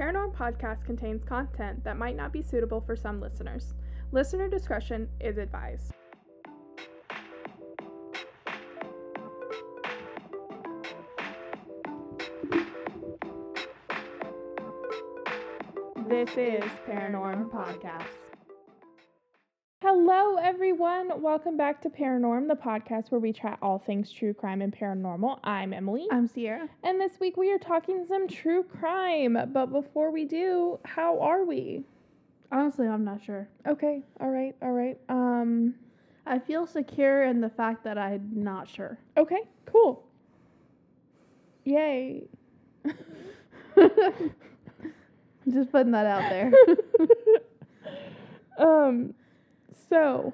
Paranorm podcast contains content that might not be suitable for some listeners. Listener discretion is advised. This is Paranorm Podcast. Hello, everyone. Welcome back to Paranorm, the podcast where we chat all things true crime and paranormal. I'm Emily. I'm Sierra. And this week we are talking some true crime. But before we do, how are we? Honestly, I'm not sure. Okay, all right, all right. Um, I feel secure in the fact that I'm not sure. okay, cool. Yay. Just putting that out there. um, so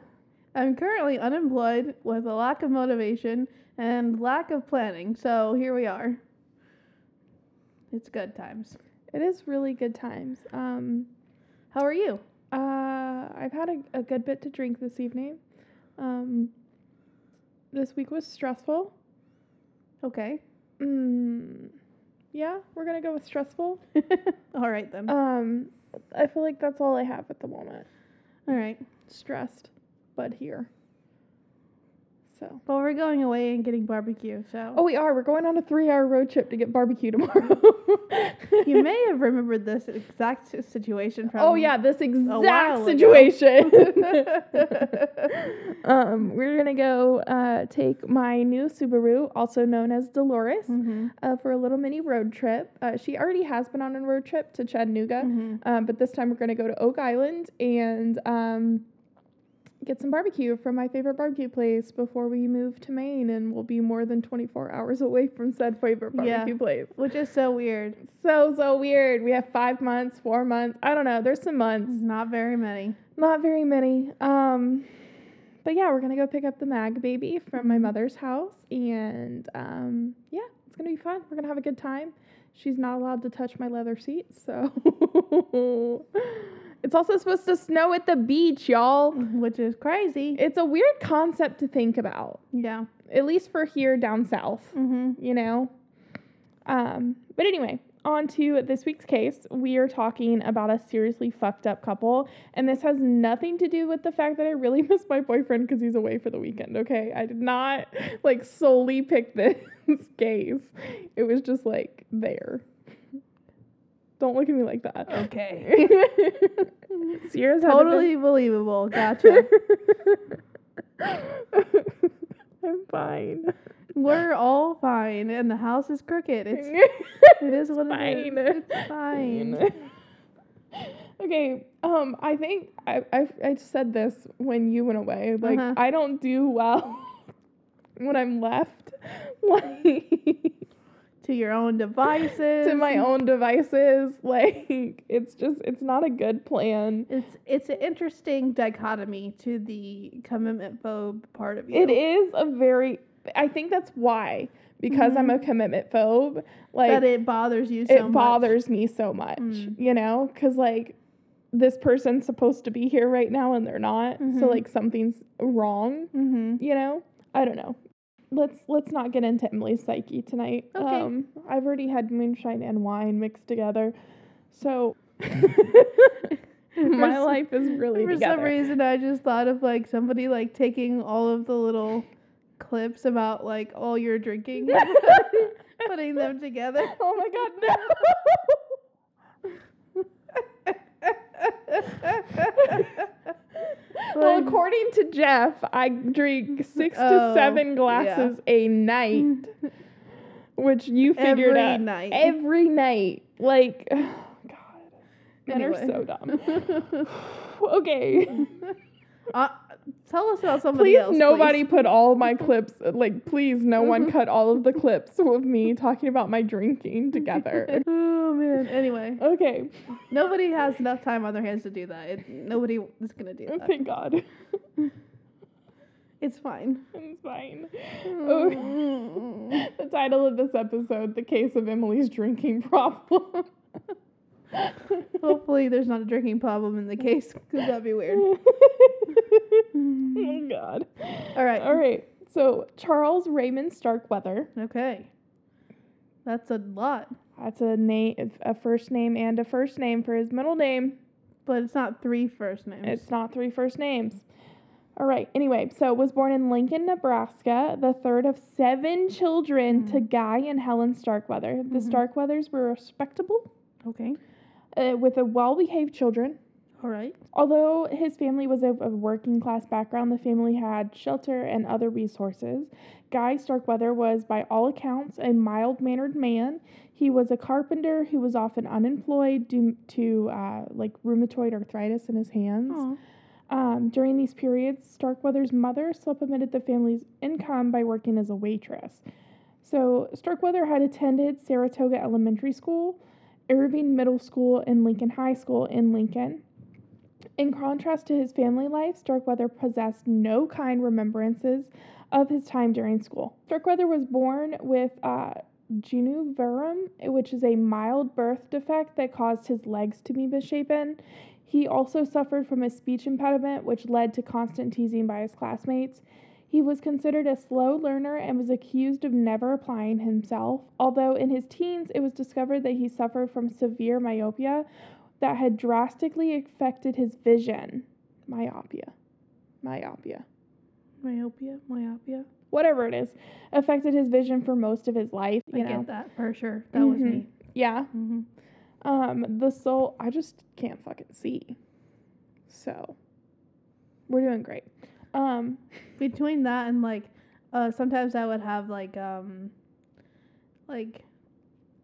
I'm currently unemployed with a lack of motivation and lack of planning. So here we are. It's good times. it is really good times. Um, How are you? uh, I've had a, a good bit to drink this evening. Um, this week was stressful. Okay. Mm, yeah, we're gonna go with stressful. all right then. Um, I feel like that's all I have at the moment. all right. Stressed, but here. So. Well, we're going away and getting barbecue. So Oh, we are. We're going on a three-hour road trip to get barbecue tomorrow. you may have remembered this exact situation from. Oh yeah, this exact situation. um, we're gonna go uh, take my new Subaru, also known as Dolores, Mhm. uh, for a little mini road trip. Uh, she already has been on a road trip to Chattanooga, Mhm. um, but this time we're gonna go to Oak Island and um, get some barbecue from my favorite barbecue place before we move to Maine, and we'll be more than 24 hours away from said favorite Yeah. barbecue place. Which is so weird. So so weird. We have five months, four months. I don't know. There's some months. Not very many. Not very many. Um, but yeah, we're gonna go pick up the mag baby from my mother's house, and um, yeah, it's gonna be fun. We're gonna have a good time. She's not allowed to touch my leather seat, so it's also supposed to snow at the beach, y'all. Which is crazy. It's a weird concept to think about, yeah. at least for here down south Mm-hmm. you know. Um, but anyway, on to this week's case. We are talking about a seriously fucked up couple, and this has nothing to do with the fact that I really miss my boyfriend because he's away for the weekend. Okay, I did not like solely pick this case. It was just like there. Don't look at me like that. Okay. Sierra's totally believable. Gotcha. I'm fine. We're all fine, and the house is crooked. It's it is what fine. is. It's fine. okay. Um, I think I, I I said this when you went away. Like Uh-huh. I don't do well when I'm left, like To your own devices. to my own devices. Like it's just it's not a good plan. It's it's an interesting dichotomy to the commitment phobe part of you. It is a very. I think that's why because I'm a commitment phobe. Like that it bothers you so it much. bothers me so much, Mm. you know, because like this person's supposed to be here right now and they're not, so Mhm. like something's wrong, Mm-hmm. you know. I don't know. Let's let's not get into Emily's psyche tonight. Okay. Um, I've already had moonshine and wine mixed together, so my life is really For together. some reason, I just thought of like somebody like taking all of the little clips about like all your drinking, putting them together. oh my god, no! well, according to Jeff, I drink six to Oh, seven yeah. glasses a night, which you figured Every out night. every night. Like, oh God, men are so dumb. okay, uh, tell us about somebody please else. nobody put all my clips. Like, please, no one mm-hmm. cut all of the clips of me talking about my drinking together. oh man. Anyway, Okay, nobody has enough time on their hands to do that. It, nobody is gonna do that. thank God. It's fine. It's fine. Mm. Oh, the title of this episode, The Case of Emily's Drinking Problem. Hopefully, there's not a drinking problem in the case, because that'd be weird. Oh, God. All right. All right. So, Charles Raymond Starkweather. Okay. That's a lot. That's a name, a first name and a first name for his middle name. But it's not three first names. It's not three first names. All right. Anyway, so was born in Lincoln, Nebraska, the third of seven children to Guy and Helen Starkweather. The Mhm. Starkweathers were respectable, okay. uh, with a well-behaved children. All right. Although his family was of a working class background, the family had shelter and other resources. Guy Starkweather was, by all accounts, a mild mannered man. He was a carpenter who was often unemployed due to uh, like rheumatoid arthritis in his hands. Um, during these periods, Starkweather's mother supplemented the family's income by working as a waitress. So, Starkweather had attended Saratoga Elementary School, Irving Middle School, and Lincoln High School in Lincoln. In contrast to his family life, Starkweather possessed no kind remembrances of his time during school. Starkweather was born with uh, genu varum, which is a mild birth defect that caused his legs to be misshapen. He also suffered from a speech impediment, which led to constant teasing by his classmates. He was considered a slow learner and was accused of never applying himself, although in his teens it was discovered that he suffered from severe myopia that had drastically affected his vision. Myopia. Myopia. Myopia. Myopia. Whatever it is, affected his vision for most of his life. You I know? get that for sure. That was Mhm. me. Yeah. Mm-hmm. Um, the soul, I just can't fucking see. So, we're doing great. Um, Between that and like, uh, sometimes I would have like um, like,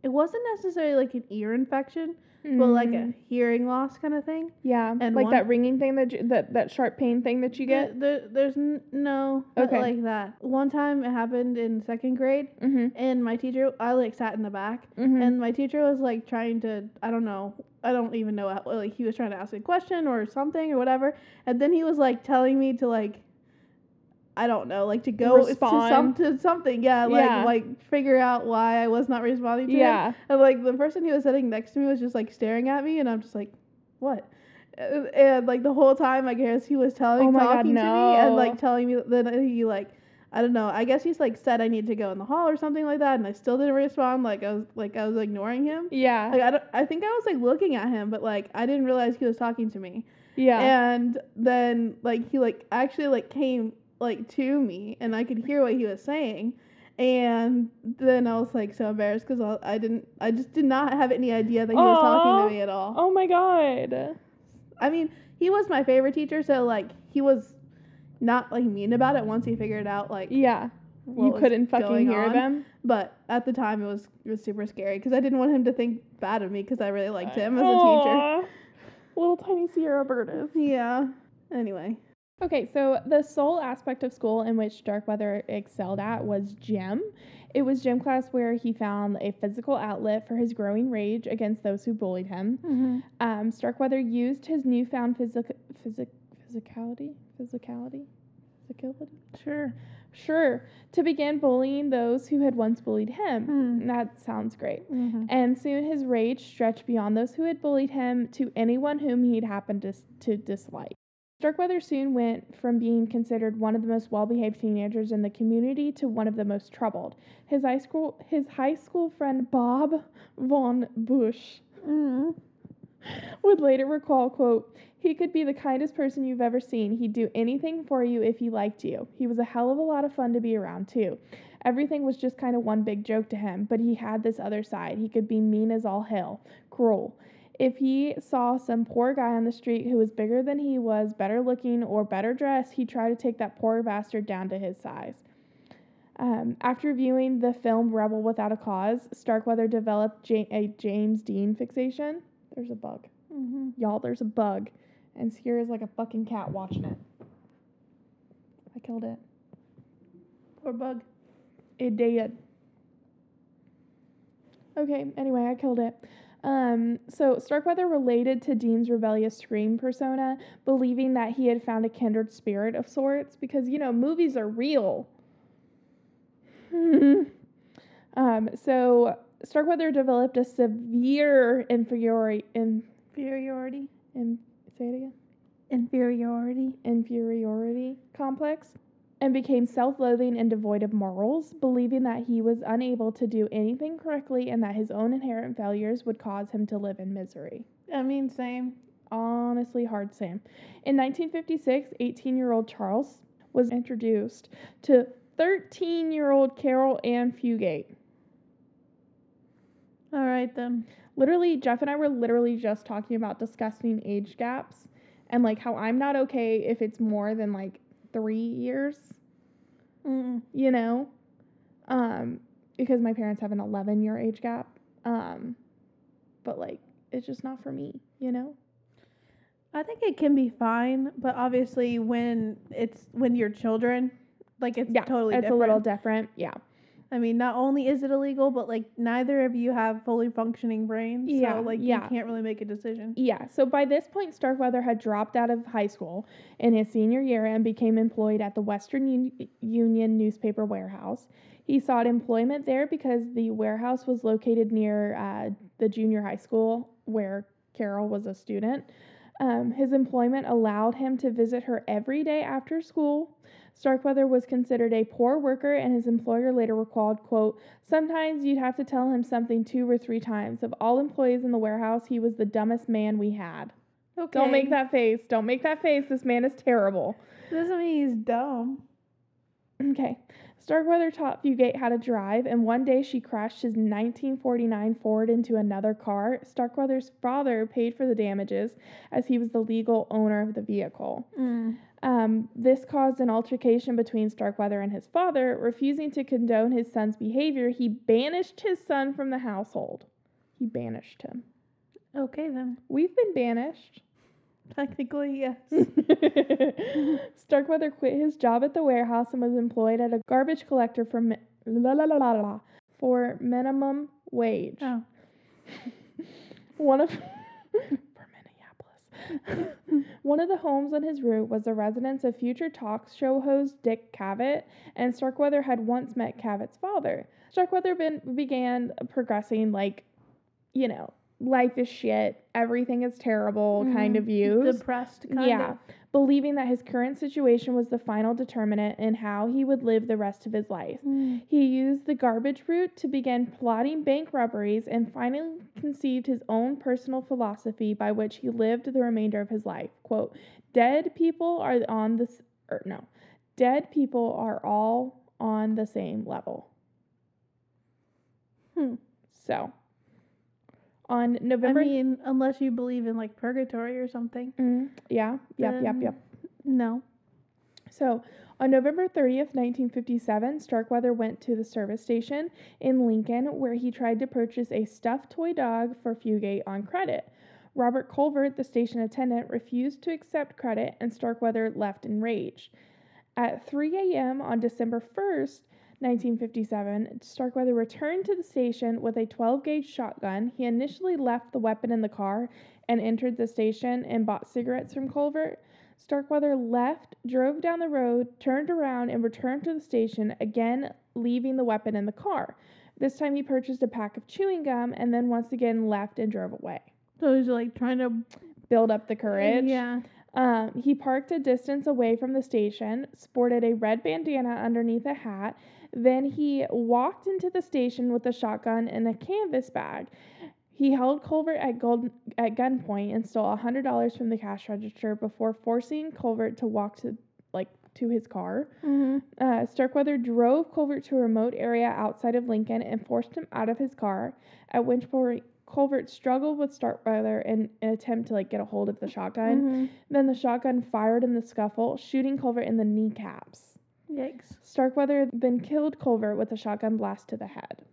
it wasn't necessarily like an ear infection, but like mm, a hearing loss kind of thing. yeah, and like one- that ringing thing that you, that that sharp pain thing that you get. There, there- there's n- no Okay. like that. One time it happened in second grade, Mm-hmm. and my teacher, I like sat in the back, Mm-hmm. and my teacher was like trying to, I don't know, I don't even know how, like he was trying to ask a question or something or whatever, and then he was like telling me to like, I don't know, like to go to some to something, yeah, like Yeah. like figure out why I was not responding to him. yeah. And like the person who was sitting next to me was just like staring at me, and I'm just like, what? And, and like the whole time, I guess he was telling, Oh my God, talking to me, and like telling me that he like, I don't know. I guess he's like said I need to go in the hall or something like that, and I still didn't respond. Like I was like I was ignoring him. Yeah. Like I don't. I think I was like looking at him, but like I didn't realize he was talking to me. yeah. And then like he like actually like came like to me, and I could hear what he was saying. And then I was like so embarrassed because I, I didn't, I just did not have any idea that he was talking to me at all. oh my god. I mean, he was my favorite teacher, so like he was not like mean about it once he figured out like Yeah. you couldn't fucking hear on. them. But at the time, it was it was super scary because I didn't want him to think bad of me because I really liked him as a teacher. Little tiny Sierra bird is. Yeah. Anyway. Okay, so the sole aspect of school in which Starkweather excelled at was gym. It was gym class where he found a physical outlet for his growing rage against those who bullied him. Mm-hmm. Um, Starkweather used his newfound physic- physic- physicality, physicality, physicality, Sure. sure, to begin bullying those who had once bullied him. Hmm. That sounds great. Mm-hmm. And soon his rage stretched beyond those who had bullied him to anyone whom he'd happened to, to dislike. Starkweather soon went from being considered one of the most well-behaved teenagers in the community to one of the most troubled. His high school his high school friend Bob von Busch Mm-hmm. would later recall, quote, he could be the kindest person you've ever seen. He'd do anything for you if he liked you. He was a hell of a lot of fun to be around, too. Everything was just kind of one big joke to him, but he had this other side. He could be mean as all hell, cruel. If he saw some poor guy on the street who was bigger than he was, better looking, or better dressed, he'd try to take that poor bastard down to his size. Um, after viewing the film Rebel Without a Cause, Starkweather developed Ja- a James Dean fixation. There's a bug. Mm-hmm. Y'all, there's a bug. And Sierra's like a fucking cat watching it. I killed it. Poor bug. It did. Okay, anyway, I killed it. Um, so Starkweather related to Dean's rebellious scream persona, believing that he had found a kindred spirit of sorts, because you know, movies are real. um, so Starkweather developed a severe inferiority Inferiority. in say it again. Inferiority. inferiority complex. And became self loathing and devoid of morals, believing that he was unable to do anything correctly and that his own inherent failures would cause him to live in misery. I mean, same. Honestly, hard same. In 1956, 18 year old Charles was introduced to 13 year old Caril Ann Fugate. All right then. Literally, Jeff and I were literally just talking about disgusting age gaps and like how I'm not okay if it's more than like three years, Mm. you know? Um, because my parents have an 11 year age gap. Um, but like, it's just not for me, you know? I think it can be fine, but obviously when it's when you're children, like it's Yeah, totally it's different. a little different. Yeah. I mean, not only is it illegal, but like neither of you have fully functioning brains, Yeah, so like yeah. you can't really make a decision. Yeah, so by this point, Starkweather had dropped out of high school in his senior year and became employed at the Western Un- Union newspaper warehouse. He sought employment there because the warehouse was located near uh, the junior high school where Caril was a student. Um, his employment allowed him to visit her every day after school. Starkweather was considered a poor worker, and his employer later recalled, quote, Sometimes you'd have to tell him something two or three times. Of all employees in the warehouse, he was the dumbest man we had. Okay. Don't make that face. Don't make that face. This man is terrible. Doesn't mean he's dumb. Okay. Starkweather taught Fugate how to drive, and one day she crashed his 1949 Ford into another car. Starkweather's father paid for the damages as he was the legal owner of the vehicle. Mm. Um, this caused an altercation between Starkweather and his father. Refusing to condone his son's behavior, he banished his son from the household. He banished him. Okay then. We've been banished. Technically, yes. Starkweather quit his job at the warehouse and was employed at a garbage collector for mi- la, la, la, la, la, for minimum wage. oh. One of for Minneapolis. One of the homes on his route was the residence of future talk show host Dick Cavett, and Starkweather had once met Cavett's father. Starkweather been, began progressing like, you know, life is shit, everything is terrible kind Mhm. of views. Depressed kind yeah, of. believing that his current situation was the final determinant in how he would live the rest of his life. Mm. He used the garbage route to begin plotting bank robberies and finally conceived his own personal philosophy by which he lived the remainder of his life. Quote, dead people are on this, or no, dead people are all on the same level. Hmm. So, on November, I mean, unless you believe in like purgatory or something. Mm, yeah, yep, yep, yep. No. So, on November 30th, 1957, Starkweather went to the service station in Lincoln where he tried to purchase a stuffed toy dog for Fugate on credit. Robert Colvert, the station attendant, refused to accept credit and Starkweather left enraged. At 3 a.m. on December 1st, 1957, Starkweather returned to the station with a 12 gauge shotgun. He initially left the weapon in the car and entered the station and bought cigarettes from Colvert. Starkweather left, drove down the road, turned around, and returned to the station, again leaving the weapon in the car. This time he purchased a pack of chewing gum and then once again left and drove away. So he's like trying to Build up the courage. Yeah. Um, he parked a distance away from the station, sported a red bandana underneath a hat. Then he walked into the station with a shotgun and a canvas bag. He held Colvert at, gold, at gunpoint and stole hundred dollars from the cash register before forcing Colvert to walk to like to his car. Mm-hmm. Uh, Starkweather drove Colvert to a remote area outside of Lincoln and forced him out of his car. At which point, Colvert struggled with Starkweather in an attempt to like get a hold of the shotgun. Mm-hmm. Then the shotgun fired in the scuffle, shooting Colvert in the kneecaps. Yikes. Starkweather then killed Culver with a shotgun blast to the head.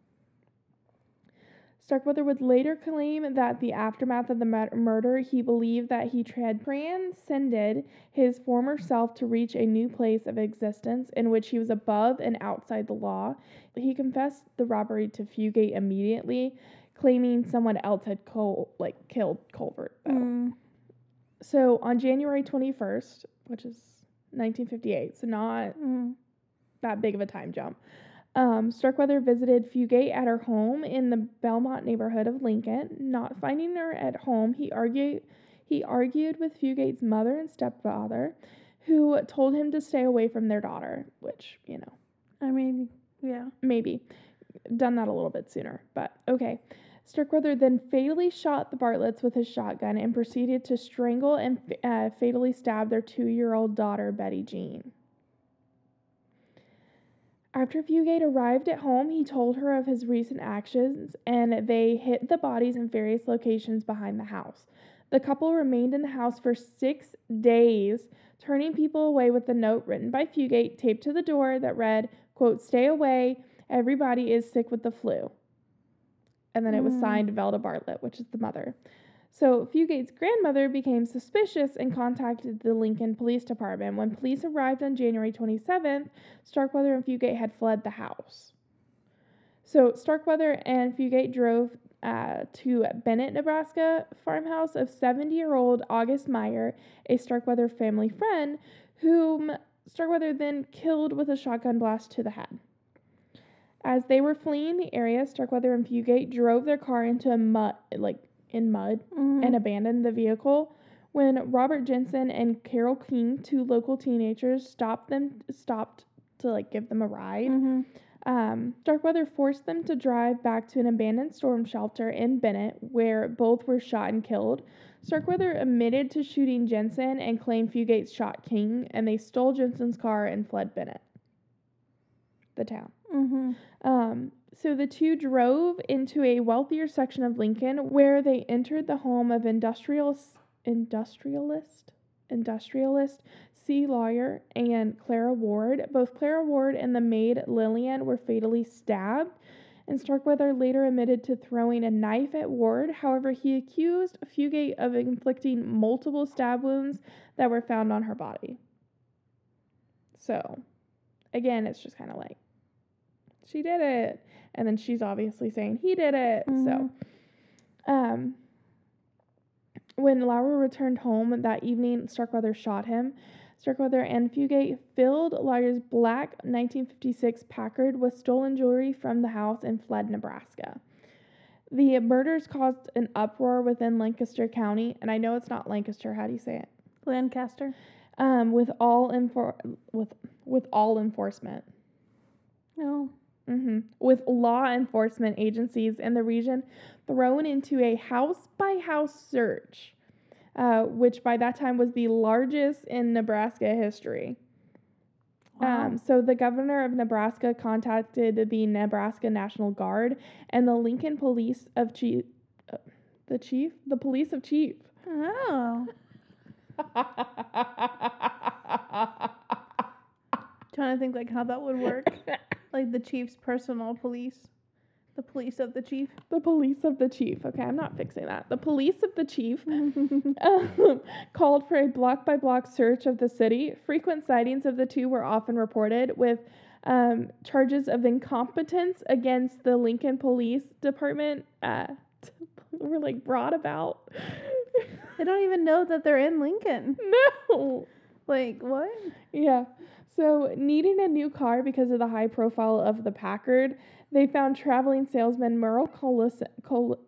Starkweather would later claim that the aftermath of the murder, he believed that he had transcended his former self to reach a new place of existence in which he was above and outside the law. He confessed the robbery to Fugate immediately, claiming someone else had like killed. Though. Mm. So on January 21st, which is 1958, so not Mm. that big of a time jump, um, Starkweather visited Fugate at her home in the Belmont neighborhood of Lincoln. Not finding her at home, he argued he argued with Fugate's mother and stepfather, who told him to stay away from their daughter, which, you know, I mean, yeah. maybe done that a little bit sooner, but okay. Starkweather then fatally shot the Bartletts with his shotgun and proceeded to strangle and uh, fatally stab their two year old daughter, Betty Jean. After Fugate arrived at home, he told her of his recent actions and they hid the bodies in various locations behind the house. The couple remained in the house for six days, turning people away with a note written by Fugate taped to the door that read, quote, Stay away, everybody is sick with the flu. And then it was Mm. signed Velda Bartlett, which is the mother. So Fugate's grandmother became suspicious and contacted the Lincoln Police Department. When police arrived on January 27th, Starkweather and Fugate had fled the house. So Starkweather and Fugate drove uh, to Bennett, Nebraska farmhouse of 70-year-old August Meyer, a Starkweather family friend, whom Starkweather then killed with a shotgun blast to the head. As they were fleeing the area, Starkweather and Fugate drove their car into a mud, like in mud, Mhm. and abandoned the vehicle. When Robert Jensen and Carol King, two local teenagers, stopped them, stopped to like give them a ride. Mhm. Um, Starkweather forced them to drive back to an abandoned storm shelter in Bennett, where both were shot and killed. Starkweather admitted to shooting Jensen and claimed Fugate shot King, and they stole Jensen's car and fled Bennett, the town. Mhm. Um, so the two drove into a wealthier section of Lincoln where they entered the home of industrialist, industrialist, industrialist C. Lauer and Clara Ward. Both Clara Ward and the maid Lillian were fatally stabbed, and Starkweather later admitted to throwing a knife at Ward. However, he accused Fugate of inflicting multiple stab wounds that were found on her body. So, again, it's just kind of like she did it, and then she's obviously saying he did it. So, um, when Lauer returned home that evening, Starkweather shot him. Starkweather and Fugate filled Lauer's black 1956 Packard with stolen jewelry from the house and fled Nebraska. The murders caused an uproar within Lancaster County, and I know it's not Lancaster. How do you say it? Lancaster. Um, with all enfor- with with all enforcement. No. Hmm With law enforcement agencies in the region thrown into a house by house search, uh, which by that time was the largest in Nebraska history. Wow. Um, so the governor of Nebraska contacted the Nebraska National Guard and the Lincoln Police of Chief, uh, the chief, the police of chief. oh. Trying to think like how that would work. like the chief's personal police. The police of the chief. the police of the chief. Okay, I'm not fixing that. The police of the chief um, called for a block by block search of the city. Frequent sightings of the two were often reported, with um, charges of incompetence against the Lincoln Police Department uh, were like brought about. they don't even know that they're in Lincoln. no. Like what? Yeah. So, needing a new car because of the high profile of the Packard, they found traveling salesman Merle Collison, Col-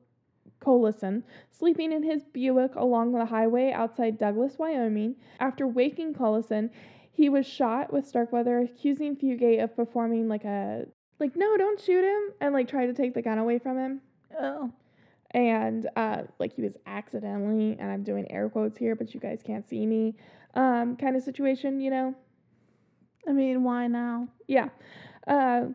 Collison sleeping in his Buick along the highway outside Douglas, Wyoming. After waking Collison, he was shot with Starkweather accusing Fugate of performing like a like no, don't shoot him and like try to take the gun away from him. Oh. And uh like he was accidentally and I'm doing air quotes here, but you guys can't see me. Um kind of situation, you know. I mean, why now? Yeah. Uh,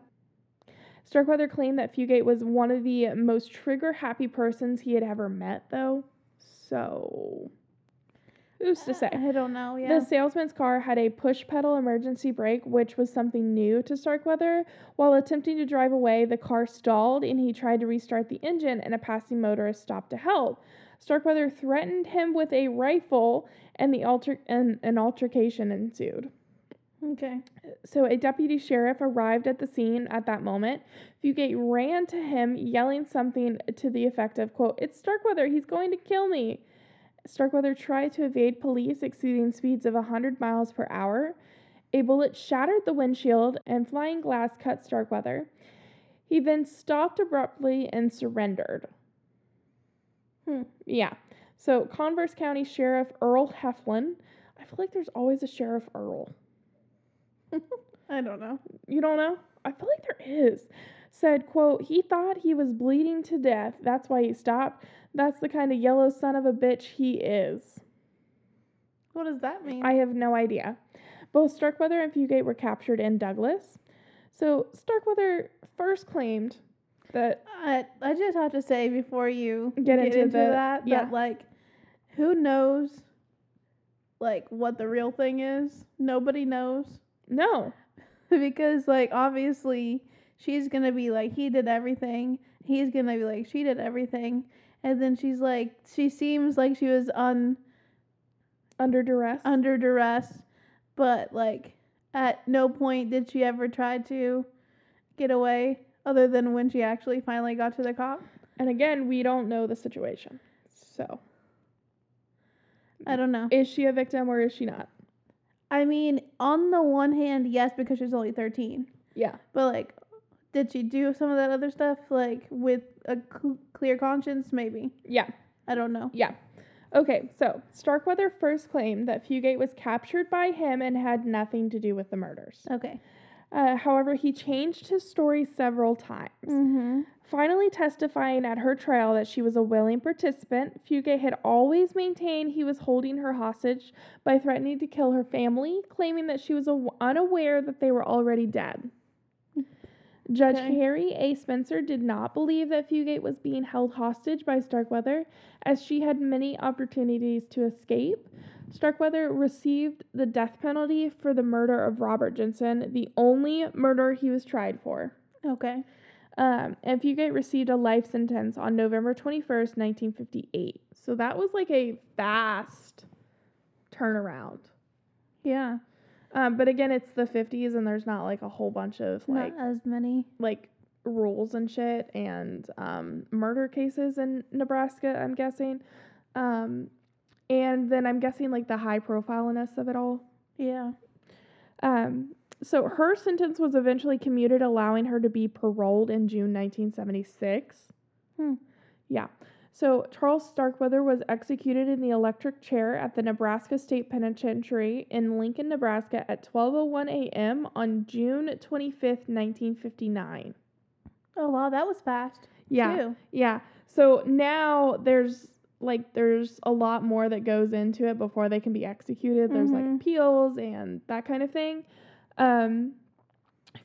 Starkweather claimed that Fugate was one of the most trigger happy persons he had ever met, though. So, who's to say? I don't know. Yeah. The salesman's car had a push pedal emergency brake, which was something new to Starkweather. While attempting to drive away, the car stalled and he tried to restart the engine, and a passing motorist stopped to help. Starkweather threatened him with a rifle, and the alter- and an altercation ensued. Okay. So a deputy sheriff arrived at the scene at that moment. Fugate ran to him, yelling something to the effect of, quote, It's Starkweather, he's going to kill me. Starkweather tried to evade police exceeding speeds of 100 miles per hour. A bullet shattered the windshield and flying glass cut Starkweather. He then stopped abruptly and surrendered. Hmm. Yeah. So Converse County Sheriff Earl Heflin I feel like there's always a Sheriff Earl. I don't know. You don't know? I feel like there is. Said, quote, he thought he was bleeding to death. That's why he stopped. That's the kind of yellow son of a bitch he is. What does that mean? I have no idea. Both Starkweather and Fugate were captured in Douglas. So Starkweather first claimed that I, I just have to say before you Get into the- that yeah. that like who knows like what the real thing is? Nobody knows no, because like obviously she's going to be like he did everything. He's going to be like she did everything. And then she's like she seems like she was un under duress. under duress, but like at no point did she ever try to get away other than when she actually finally got to the cop. and again, we don't know the situation. So I don't know. is she a victim or is she not? I mean, on the one hand, yes, because she's only 13. Yeah. But, like, did she do some of that other stuff, like, with a cl- clear conscience? Maybe. Yeah. I don't know. Yeah. Okay, so Starkweather first claimed that Fugate was captured by him and had nothing to do with the murders. Okay. Uh, however, he changed his story several times. Mm-hmm. Finally, testifying at her trial that she was a willing participant, Fugate had always maintained he was holding her hostage by threatening to kill her family, claiming that she was aw- unaware that they were already dead. Judge Okay. Harry A. Spencer did not believe that Fugate was being held hostage by Starkweather, as she had many opportunities to escape. Starkweather received the death penalty for the murder of Robert Jensen, the only murder he was tried for. Okay. Um, and Fugate received a life sentence on November 21st, 1958. So that was like a fast turnaround. Yeah. Um, but again, it's the 50s and there's not like a whole bunch of like Not as many. like rules and shit and um, murder cases in Nebraska, I'm guessing. Um, and then I'm guessing like the high profileness of it all. Yeah. Um, so her sentence was eventually commuted, allowing her to be paroled in June 1976. Hmm. Yeah. So Charles Starkweather was executed in the electric chair at the Nebraska State Penitentiary in Lincoln, Nebraska at 12:01 a.m. on June 25th, 1959. Oh, wow. That was fast. Yeah. Too. Yeah. So now there's like there's a lot more that goes into it before they can be executed. There's like Mhm. appeals and that kind of thing. Um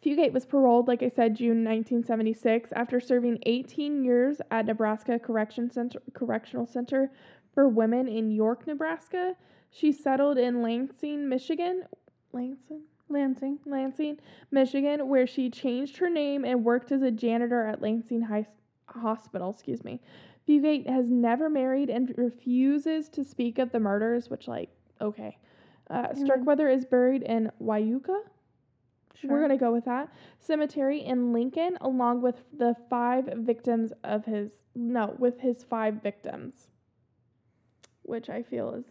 Fugate was paroled, like I said, June 1976 after serving 18 years at Nebraska Correction Center, Correctional Center for Women in York, Nebraska. She settled in Lansing, Michigan. Lansing? Lansing. Lansing, Michigan, where she changed her name and worked as a janitor at Lansing High Hospital. Excuse me. Fugate has never married and refuses to speak of the murders, which, like, okay. Uh, Mm. Starkweather is buried in Wyuka. Sure. We're gonna go with that cemetery in Lincoln, along with the five victims of his no, with his five victims, which I feel is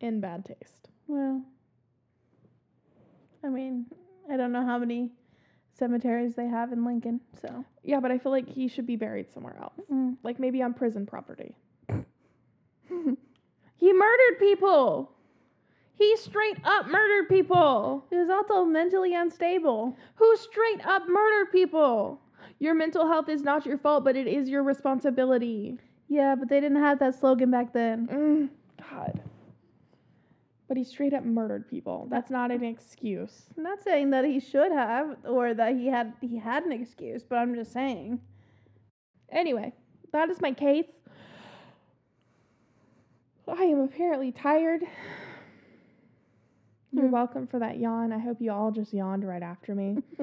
in bad taste. Well, I mean, I don't know how many cemeteries they have in Lincoln, so. Yeah, but I feel like he should be buried somewhere else. Mm. like maybe on prison property. he murdered people. He straight up murdered people. He was also mentally unstable. Who straight up murdered people? Your mental health is not your fault, but it is your responsibility. Yeah, but they didn't have that slogan back then. Mm, God. But he straight up murdered people. That's not an excuse. I'm not saying that he should have or that he had he had an excuse, but I'm just saying. Anyway, that is my case. I am apparently tired. You're Hmm. welcome for that yawn. I hope you all just yawned right after me.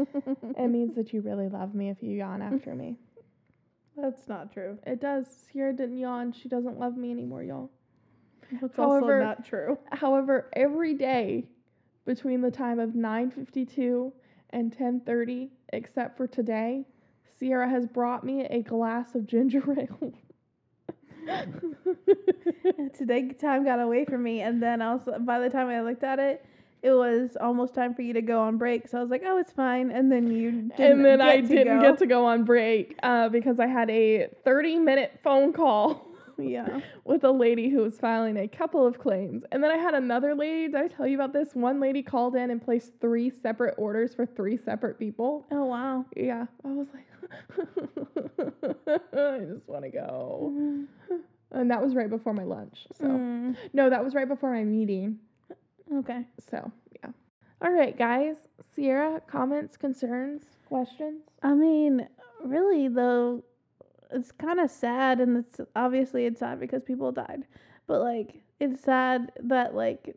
it means that you really love me if you yawn after me. That's not true. It does. Sierra didn't yawn. She doesn't love me anymore, y'all. That's However- also not true. However, every day between the time of 9:52 and 10:30, except for today, Sierra has brought me a glass of ginger ale. Today time got away from me, and then also by the time I looked at it, it was almost time for you to go on break. So I was like, "Oh, it's fine," and then you didn't and then I didn't go. get to go on break uh, because I had a 30 minute phone call Yeah. with a lady who was filing a couple of claims. And then I had another lady, did I tell you about this? One lady called in and placed three separate orders for three separate people. Oh wow. Yeah, I was like, I just want to go. And that was right before my lunch. So, Mm, no, that was right before my meeting. Okay. So, yeah. All right, guys. Sierra, comments, concerns, questions? I mean, really though, it's kind of sad, and it's obviously it's sad because people died, but like it's sad that like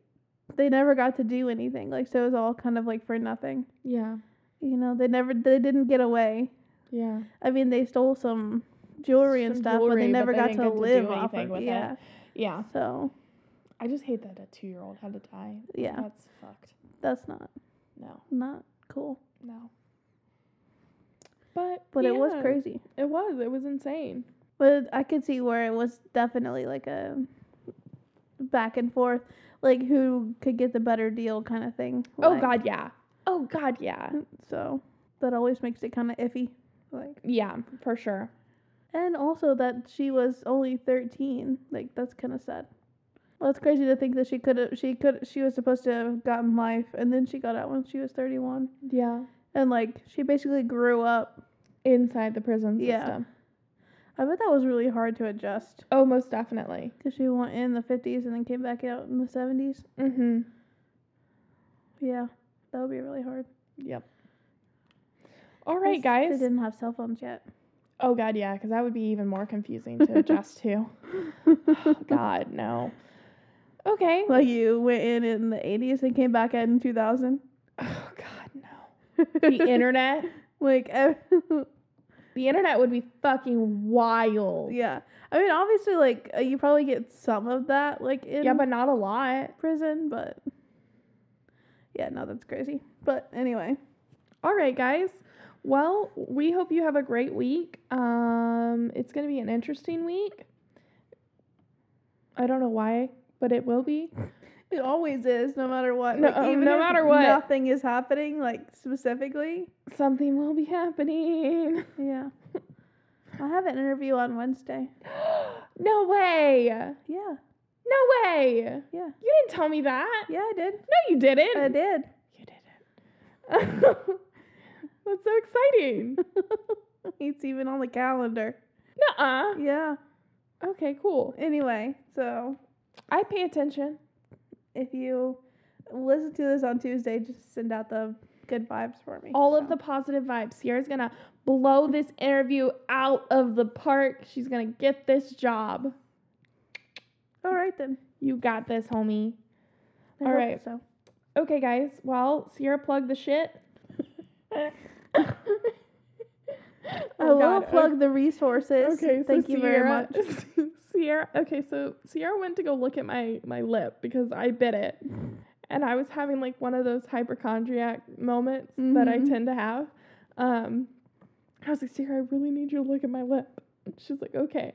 they never got to do anything. Like so, it was all kind of like for nothing. Yeah. You know, they never they didn't get away. Yeah. I mean, they stole some jewelry and Some stuff, but jewelry, they but never they got to live off of it. Yeah. Yeah. So I just hate that a two year old had to die. Yeah. That's fucked. that's not No. not cool. No. But But it was crazy. It was. It was insane. But I could see where it was definitely like a back and forth, like who could get the better deal kind of thing. Oh Like, god, yeah. Oh god, yeah. So that always makes it kind of iffy. Like, Yeah, for sure. and also that she was only 13. Like that's kind of sad. Well, it's crazy to think that she could have, she could, she was supposed to have gotten life, and then she got out when she was 31, Yeah. and like she basically grew up. Inside the prison Yeah. system. I bet that was really hard to adjust Oh, most definitely. because she went in the 50s and then came back out in the 70s. Mm-hmm. Yeah, that would be really hard. Yep. All right, guys. They didn't have cell phones yet. Oh god, yeah, because that would be even more confusing to adjust to. Oh, god, no. Okay. Like you went in in the 80s and came back out in 2000. Oh god, no. The internet. like, The internet would be fucking wild. yeah. I mean, obviously, like uh, you probably get some of that, like in Yeah, but not a lot. prison, but yeah, no, that's crazy. But anyway, All right, guys. Well, we hope you have a great week. Um, it's going to be an interesting week. I don't know why, but it will be. it always is, no matter what. No- like, um, even no matter what. nothing is happening, like specifically. Something will be happening. Yeah, I have an interview on Wednesday. no way. Yeah, No way. yeah, You didn't tell me that. yeah, I did. No, you didn't. I did. You didn't. That's so exciting. it's even on the calendar. Nuh-uh. Yeah. Okay, cool. Anyway, so I pay attention. if you listen to this on Tuesday, just send out the good vibes for me. all of the positive vibes. Sierra's gonna blow this interview out of the park. She's gonna get this job. All right then. You got this, homie. I All right. So Okay, guys. Well, Sierra plugged the shit. I Oh, will God. plug the resources. Okay, so Thank you very much. Sierra. Okay, so Sierra went to go look at my my lip because I bit it, and I was having like one of those hypochondriac moments that I Mhm. tend to have. Um, I was like, Sierra, I really need you to look at my lip. And she's like, okay.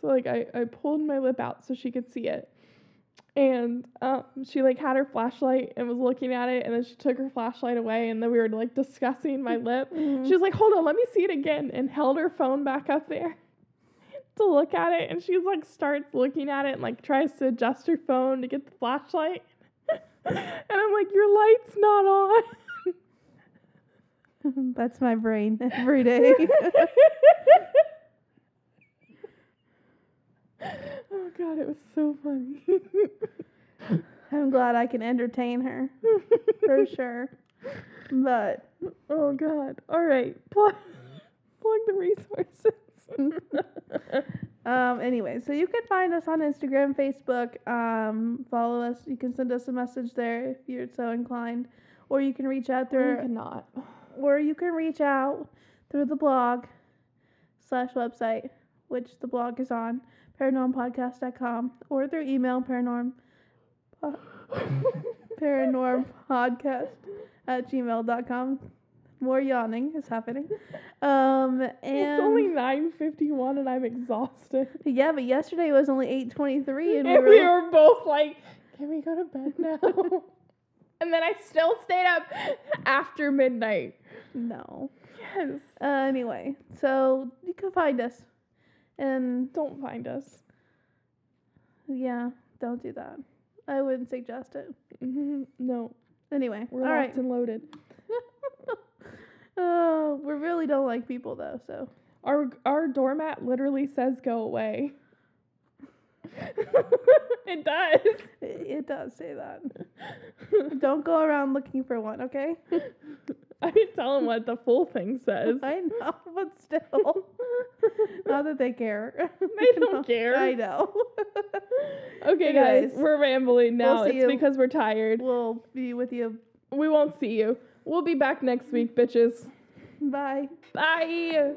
So like I I pulled my lip out so she could see it, and um, she like had her flashlight and was looking at it, and then she took her flashlight away, and then we were like discussing my lip. Mhm. She was like, hold on, let me see it again, and held her phone back up there to look at it. And she's like, starts looking at it and like tries to adjust her phone to get the flashlight. and I'm like, your light's not on. That's my brain every day. oh god, it was so funny. I'm glad I can entertain her for sure. But oh god. All right, plug, plug the resources. um anyway, so you can find us on Instagram, Facebook, um, follow us. You can send us a message there if you're so inclined. Or you can reach out through. you through cannot. or you can reach out through the blog slash website, which the blog is on, paranormpodcast.com, or through email, paranorm, po- paranormpodcast at gmail.com. More yawning is happening. Um, and it's only 9:51 and I'm exhausted. yeah, but yesterday it was only 8:23, and And we we were, were both like, can we go to bed now? and then I still stayed up after midnight. no. Yes. Uh, anyway, so you can find us, and Don't find us. Yeah, don't do that. I wouldn't suggest it. no, Anyway, we're all right. locked and loaded. Oh, we really don't like people though, so Our our doormat literally says "go away." it does. it, it does say that. don't go around looking for one, okay? I didn't tell him what the full thing says. I know, but still, not that they care. They don't care. I know. Okay, guys, we're rambling now. we'll it's you. because we're tired. we'll be with you. We won't see you. We'll be back next week, bitches. Bye. Bye.